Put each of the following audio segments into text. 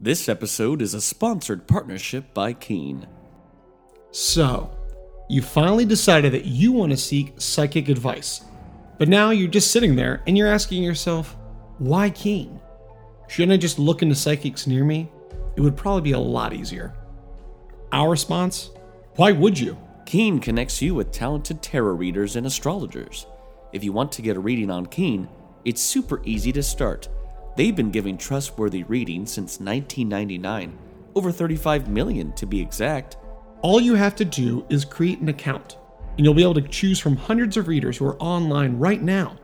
This episode is a sponsored partnership by Keen. So, you finally decided that you want to seek psychic advice. But now you're just sitting there and you're asking yourself, why Keen? Shouldn't I just look into psychics near me? It would probably be a lot easier. Our response? Why would you? Keen connects you with talented tarot readers and astrologers. If you want to get a reading on Keen, it's super easy to start. They've been giving trustworthy readings since 1999, over 35 million to be exact. All you have to do is create an account, and you'll be able to choose from hundreds of readers who are online right now.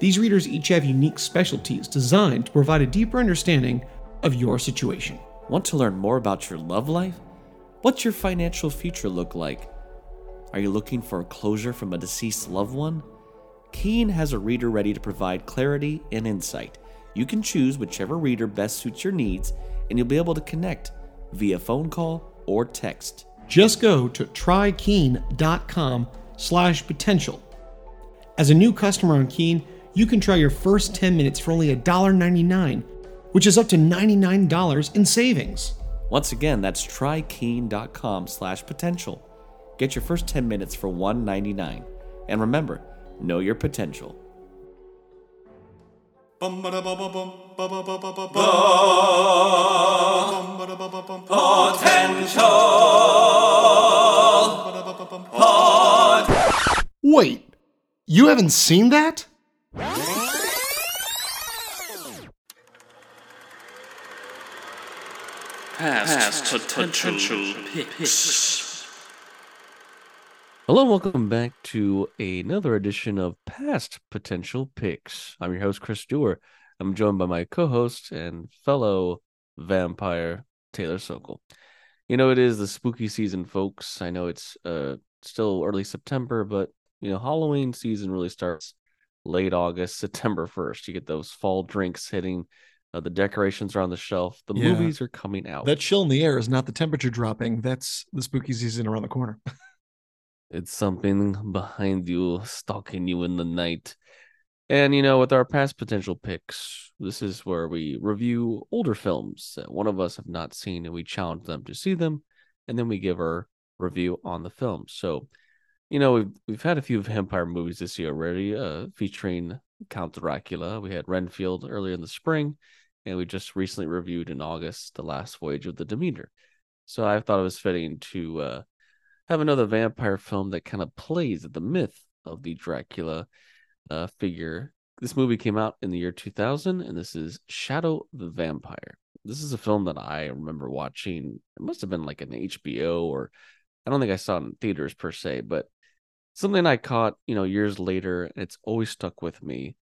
These readers each have unique specialties designed to provide a deeper understanding of your situation. Want to learn more about your love life? What's your financial future look like? Are you looking for a closure from a deceased loved one? Keen has a reader ready to provide clarity and insight. You can choose whichever reader best suits your needs, and you'll be able to connect via phone call or text. Just go to trykeen.com slash potential. As a new customer on Keen, you can try your first 10 minutes for only $1.99, which is up to $99 in savings. Once again, that's trykeen.com slash potential. Get your first 10 minutes for $1.99. And remember, know your potential. Wait, you haven't seen that? Past, potential, picks. Hello, and welcome back to another edition of Past Potential Picks. I'm your host, Chris Dewar. I'm joined by my co host and fellow vampire, Taylor Sokol. You know, it is the spooky season, folks. I know it's uh, still early September, but, you know, Halloween season really starts late August, September 1st. You get those fall drinks hitting. Uh, the decorations are on the shelf. The Yeah. movies are coming out. That chill in the air is not the temperature dropping, that's the spooky season around the corner. It's something behind you, stalking you in the night. And you know, with our past potential picks, this is where we review older films that one of us have not seen and we challenge them to see them, and then we give our review on the film. So, you know, we've we've had a few vampire movies this year already, uh, featuring Count Dracula. We had Renfield earlier in the spring, and we just recently reviewed in August The Last Voyage of the Demeter. So I thought it was fitting to uh have another vampire film that kind of plays at the myth of the Dracula uh, figure. This movie came out in the year 2000, and this is Shadow the Vampire. This is a film that I remember watching. It must have been like an HBO, or I don't think I saw it in theaters per se, but something I caught, you know, years later, and it's always stuck with me.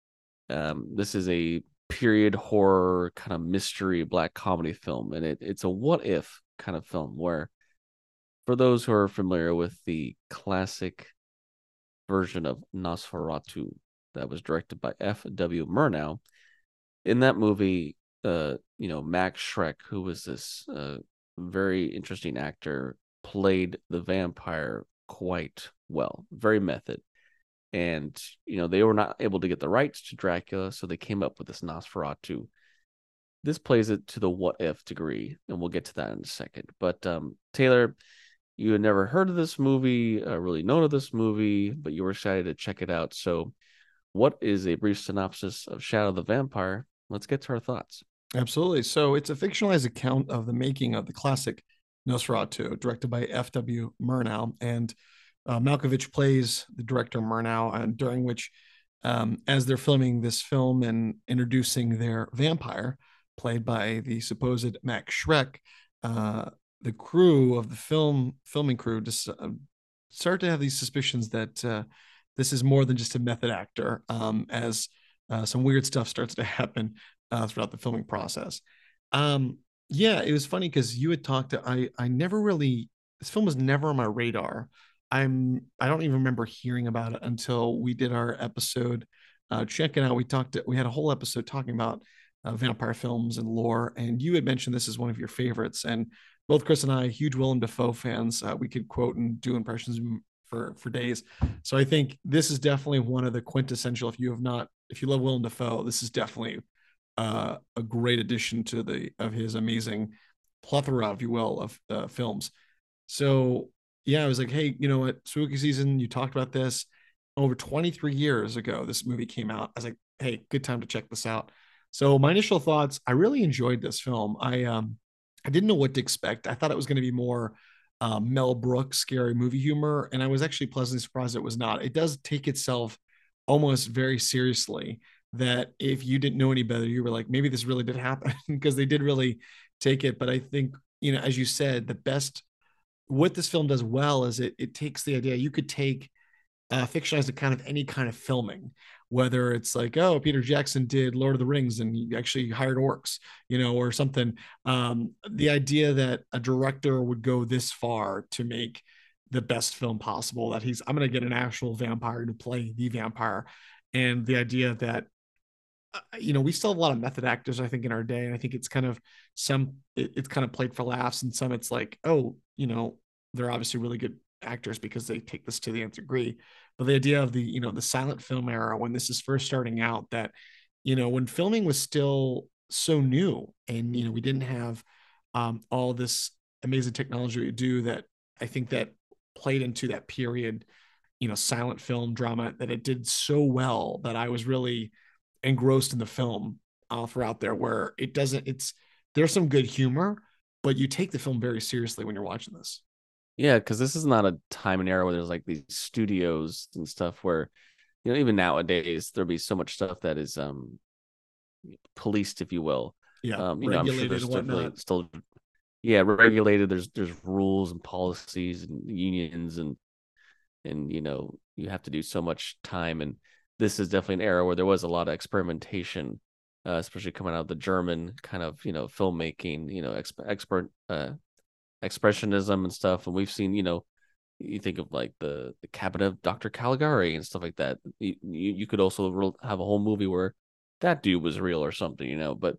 Um, this is a period horror kind of mystery black comedy film, and it, it's a what if kind of film where for those who are familiar with the classic version of Nosferatu that was directed by F.W. Murnau, in that movie, uh, you know, Max Schreck, who was this uh, very interesting actor, played the vampire quite well, very method. And, you know, they were not able to get the rights to Dracula, so they came up with this Nosferatu. This plays it to the what if degree, and we'll get to that in a second. But um, Taylor, you had never heard of this movie, uh, really known of this movie, but you were excited to check it out. So, what is a brief synopsis of Shadow the Vampire? Let's get to our thoughts. Absolutely. So it's a fictionalized account of the making of the classic Nosferatu, directed by F.W. Murnau. And uh, Malkovich plays the director Murnau, and during which, um, as they're filming this film and introducing their vampire, played by the supposed Max Schreck, uh, the crew of the film filming crew just uh, start to have these suspicions that uh, this is more than just a method actor, um, as uh, some weird stuff starts to happen uh, throughout the filming process. Um, yeah, it was funny because you had talked to I. I never really this film was never on my radar. I'm I don't even remember hearing about it until we did our episode. Uh, check it out. We talked. to, We had a whole episode talking about uh, vampire films and lore, and you had mentioned this is one of your favorites. And both Chris and I, huge Willem Dafoe fans, uh, we could quote and do impressions for for days. So I think this is definitely one of the quintessential. If you have not, if you love Willem Dafoe, this is definitely uh, a great addition to the of his amazing plethora, if you will, of uh, films. So yeah, I was like, hey, you know what, spooky season. You talked about this over 23 years ago. This movie came out. I was like, hey, good time to check this out. So my initial thoughts, I really enjoyed this film. I um I didn't know what to expect. I thought it was going to be more uh, Mel Brooks scary movie humor, and I was actually pleasantly surprised it was not. It does take itself almost very seriously. That if you didn't know any better, you were like, maybe this really did happen because they did really take it. But I think you know, as you said, the best what this film does well is it it takes the idea you could take uh, fictionalize kind of any kind of filming whether it's like oh peter jackson did lord of the rings and he actually hired orcs you know or something. Um, the idea that a director would go this far to make the best film possible that he's i'm going to get an actual vampire to play the vampire. And the idea that uh, you know we still have a lot of method actors i think in our day and i think it's kind of some it, it's kind of played for laughs and some it's like oh you know they're obviously really good actors because they take this to the nth degree. But the idea of the, you know, the silent film era when this is first starting out, that, you know, when filming was still so new and, you know, we didn't have um, all this amazing technology we do that I think that played into that period, you know, silent film drama that it did so well that I was really engrossed in the film all throughout there where it doesn't, it's, there's some good humor, but you take the film very seriously when you're watching this. Yeah, because this is not a time and era where there's like these studios and stuff where, you know, even nowadays there'll be so much stuff that is um policed, if you will. Yeah, um, you know, I'm sure there's still, still, yeah, regulated. There's there's rules and policies and unions and and you know you have to do so much time and this is definitely an era where there was a lot of experimentation, uh, especially coming out of the German kind of you know filmmaking, you know, exp- expert uh, expressionism and stuff. And we've seen, you know, you think of like the the cabinet of Dr. Caligari and stuff like that. You, you could also have a whole movie where that dude was real or something, you know. But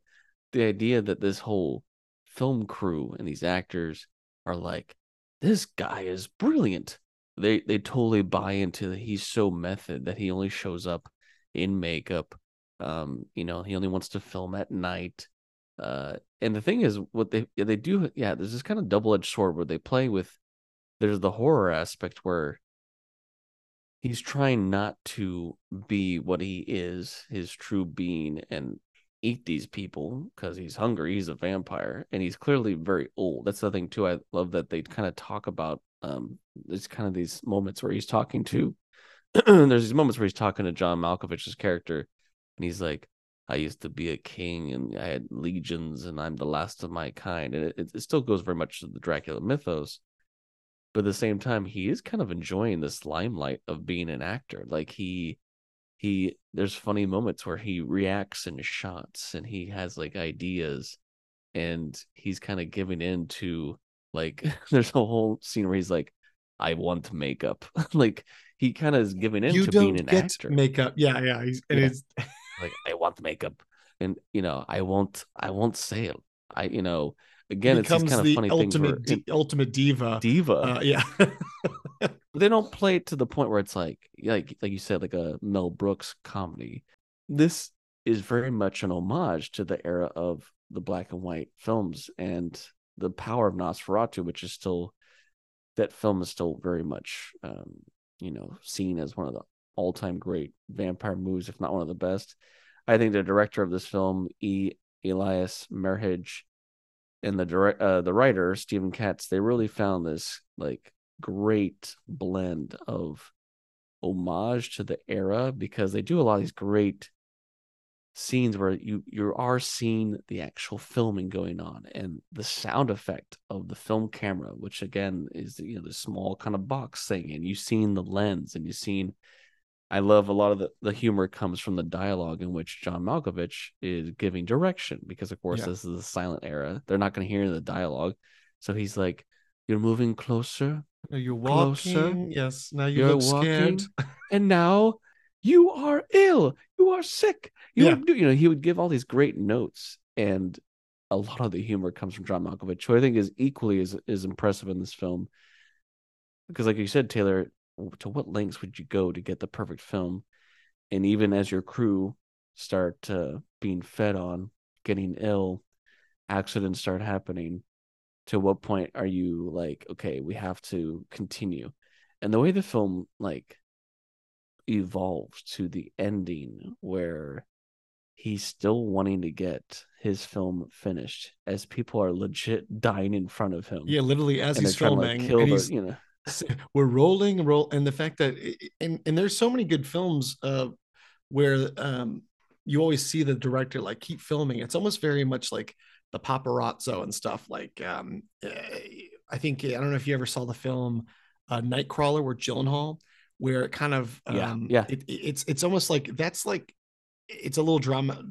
the idea that this whole film crew and these actors are like, this guy is brilliant. They they totally buy into that he's so method that he only shows up in makeup. Um, you know, he only wants to film at night. Uh, and the thing is, what they they do, yeah, there's this kind of double edged sword where they play with. There's the horror aspect where he's trying not to be what he is, his true being, and eat these people because he's hungry. He's a vampire, and he's clearly very old. That's the thing too. I love that they kind of talk about um, there's kind of these moments where he's talking to. there's these moments where he's talking to John Malkovich's character, and he's like, I used to be a king and I had legions and I'm the last of my kind. And it, it still goes very much to the Dracula mythos. But at the same time, he is kind of enjoying this limelight of being an actor. Like he he there's funny moments where he reacts in shots and he has like ideas and he's kind of giving in to like there's a whole scene where he's like, I want makeup. like he kind of is giving in you to being an actor. Makeup. Yeah, yeah. He's and Yeah. it's like I want makeup, and you know I won't I won't say it. I you know again it's becomes kind of the funny things where ultimate di- ultimate diva. diva. Uh, yeah. they don't play it to the point where it's like like like you said like a Mel Brooks comedy. This is very much an homage to the era of the black and white films and the power of Nosferatu, which is still that film is still very much um, you know seen as one of the all-time great vampire movies, if not one of the best. I think the director of this film, E. Elias Merhige, and the direct uh, the writer Steven Katz, they really found this like great blend of homage to the era because they do a lot of these great scenes where you you are seeing the actual filming going on and the sound effect of the film camera which again is you know the small kind of box thing and you've seen the lens and you've seen I love a lot of the, the humor comes from the dialogue in which John Malkovich is giving direction because of course Yeah. this is a silent era. They're not going to hear the dialogue. So he's like, You're moving closer Now you're Closer. walking. Yes. Now you You're look scared. walking. and now you are ill. You are sick. You, Yeah. are do- you know, he would give all these great notes, and a lot of the humor comes from John Malkovich, who I think is equally as is impressive in this film. Because, like you said, Taylor, to what lengths would you go to get the perfect film? And even as your crew start to being fed on, getting ill, accidents start happening. To what point are you like, okay, we have to continue? And the way the film like evolves to the ending where he's still wanting to get his film finished as people are legit dying in front of him. Yeah, literally as he's they're trying to, like, filming, kill and the- he's, you know. We're rolling roll, and the fact that and and there's so many good films uh where um you always see the director like keep filming. It's almost very much like the paparazzo and stuff. Like um eh, I think I don't know if you ever saw the film uh, Nightcrawler with Gyllenhaal, where it kind of Yeah, um, yeah. it, it's it's almost like that's like it's a little drama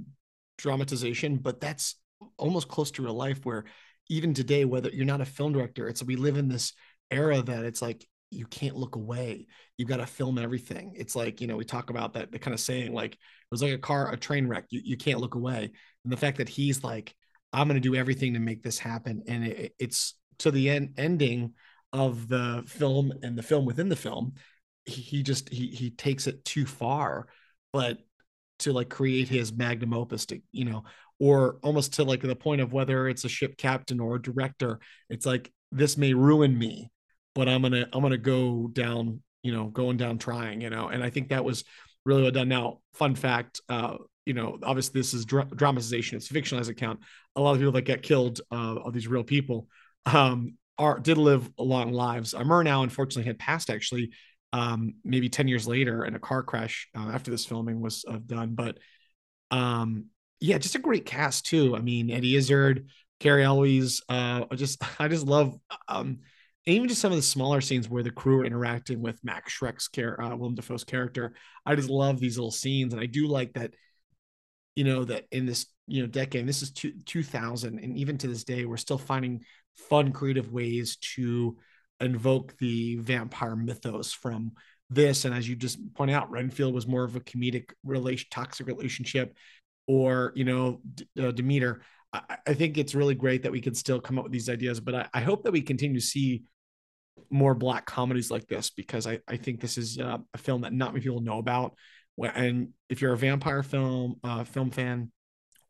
dramatization, but that's almost close to real life where even today, whether you're not a film director, it's we live in this era that it's like you can't look away. You've got to film everything. It's like, you know, we talk about that, the kind of saying like it was like a car, a train wreck. You, you can't look away. And the fact that he's like, I'm going to do everything to make this happen. And it, it's to the end ending of the film and the film within the film. He, just, he, he takes it too far, but to like create his magnum opus to, you know, or almost to like the point of whether it's a ship captain or a director, it's like, this may ruin me, but I'm gonna I'm gonna go down, you know, going down trying, you know. And I think that was really well done. Now, fun fact, uh, you know, obviously this is dra- dramatization, it's a fictionalized account. A lot of people that get killed uh, are these real people, um, are did live long lives. Uh, Murnau unfortunately had passed actually, um, maybe ten years later in a car crash uh, after this filming was uh, done. But um, yeah, just a great cast too. I mean, Eddie Izzard, Cary Elwes. Uh, just I just love um even just some of the smaller scenes where the crew are interacting with Max Schreck's character, uh, Willem Dafoe's character. I just love these little scenes, and I do like that. You know that in this you know decade, this is two, 2000, and even to this day, we're still finding fun, creative ways to invoke the vampire mythos from this. And as you just point out, Renfield was more of a comedic relation, toxic relationship, or you know D- uh, Demeter. I, I think it's really great that we can still come up with these ideas, but I, I hope that we continue to see more black comedies like this because I, I think this is uh, a film that not many people know about. And if you're a vampire film uh, film fan,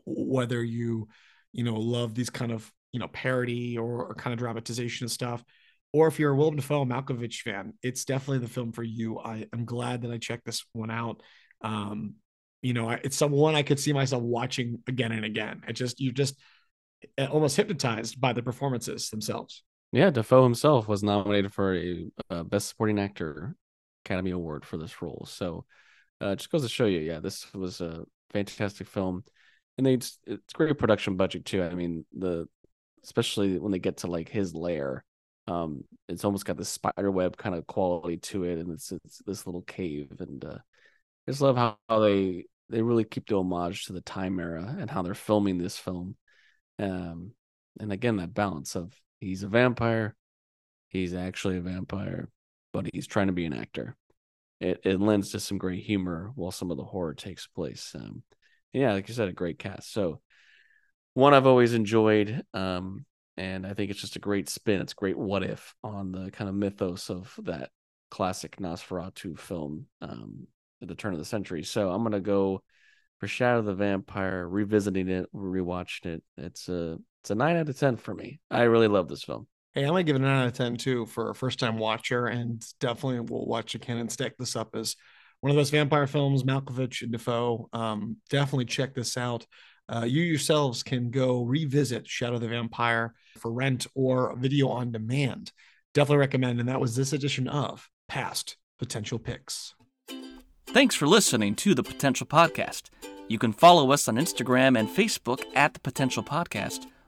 whether you you know love these kind of you know parody or, or kind of dramatization of stuff, or if you're a Willem Dafoe Malkovich fan, it's definitely the film for you. I am glad that I checked this one out. Um, you know, I, it's someone I could see myself watching again and again. It just you just uh, almost hypnotized by the performances themselves. Yeah, Dafoe himself was nominated for a, uh Best Supporting Actor Academy Award for this role. So, uh, just goes to show you, yeah, this was a fantastic film, and they it's great production budget too. I mean, the especially when they get to like his lair, um, it's almost got this spider web kind of quality to it, and it's it's this little cave, and uh, I just love how, how they they really keep the homage to the time era and how they're filming this film. Um, and again, that balance of he's a vampire, he's actually a vampire, but he's trying to be an actor. It it lends to some great humor while some of the horror takes place. Um, yeah, like you said, a great cast. So one I've always enjoyed. Um, and I think it's just a great spin. It's great what if on the kind of mythos of that classic Nosferatu film um, at the turn of the century. So I'm gonna go for Shadow of the Vampire, revisiting it, rewatching it. It's a it's a nine out of ten for me. I really love this film. Hey, I'm gonna give it a nine out of ten too for a first time watcher, and definitely will watch again and stack this up as one of those vampire films. Malkovich and Dafoe. Um, definitely check this out. Uh, you yourselves can go revisit Shadow the Vampire for rent or video on demand. Definitely recommend. And that was this edition of Past Potential Picks. Thanks for listening to the Potential Podcast. You can follow us on Instagram and Facebook at the Potential Podcast